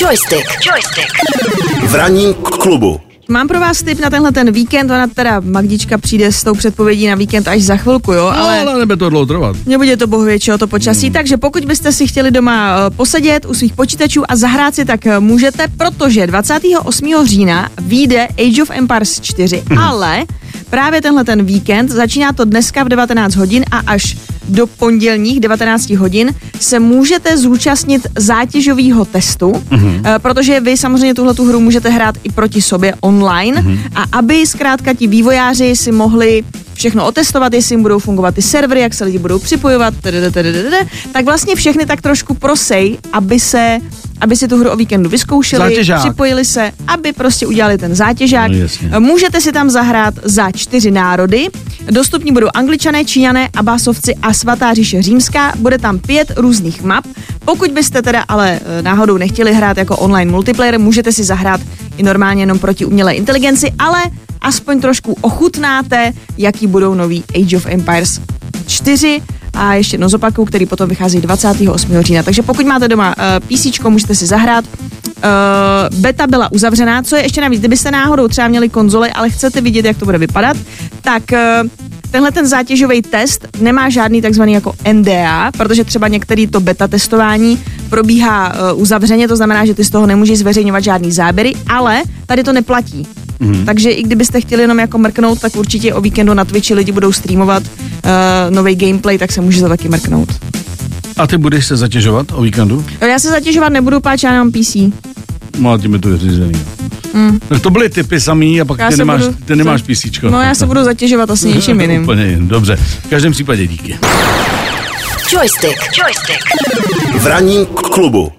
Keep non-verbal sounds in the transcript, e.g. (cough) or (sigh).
Joystick. Joystick. V ranním klubu. Mám pro vás tip na tenhle ten víkend, ona teda Magdička přijde s tou předpovědí na víkend až za chvilku, jo, No, ale... ale nebude to dlouho trvat. Nebude to bohu většího to počasí, hmm. takže pokud byste si chtěli doma eh, posedět u svých počítačů a zahrát si, tak eh, můžete, protože 28. října vyjde Age of Empires 4, hmm. ale právě tenhle ten víkend, začíná to dneska v 19 hodin a až do pondělních 19 hodin se můžete zúčastnit zátěžového testu, mm-hmm. protože vy samozřejmě tuhle tu hru můžete hrát i proti sobě online mm-hmm. a aby zkrátka ti vývojáři si mohli všechno otestovat, jestli jim budou fungovat ty servery, jak se lidi budou připojovat, tak vlastně všechny tak trošku prosej, aby se aby si tu hru o víkendu vyzkoušeli, Zátěžák. připojili se, aby prostě udělali ten zátěžák. No, jasně. Můžete si tam zahrát za čtyři národy. Dostupní budou angličané, číňané, abásovci a svatá říše římská. Bude tam pět různých map. Pokud byste teda ale e, náhodou nechtěli hrát jako online multiplayer, můžete si zahrát i normálně jenom proti umělé inteligenci, ale aspoň trošku ochutnáte, jaký budou nový Age of Empires 4 a ještě jedno zopakuju, který potom vychází 28. října. Takže pokud máte doma uh, PC, můžete si zahrát. Uh, beta byla uzavřená, co je ještě navíc, kdybyste náhodou třeba měli konzole, ale chcete vidět, jak to bude vypadat, tak uh, tenhle ten zátěžový test nemá žádný takzvaný jako NDA, protože třeba některý to beta testování probíhá uh, uzavřeně, to znamená, že ty z toho nemůžeš zveřejňovat žádný záběry, ale tady to neplatí. Mm. Takže i kdybyste chtěli jenom jako mrknout, tak určitě o víkendu na Twitchi lidi budou streamovat uh, nový gameplay, tak se můžete taky mrknout. A ty budeš se zatěžovat o víkendu? Jo, Já se zatěžovat nebudu, páč, já mám PC. No a tím je to vyřízený. Mm. Tak to byly typy samý a pak Já ty nemáš, budu- ty nemáš písíčko. No já se budu zatěžovat asi (laughs) něčím jiným. Úplně jiný. Dobře. V každém případě díky. Joystick. Joystick. V ranním klubu.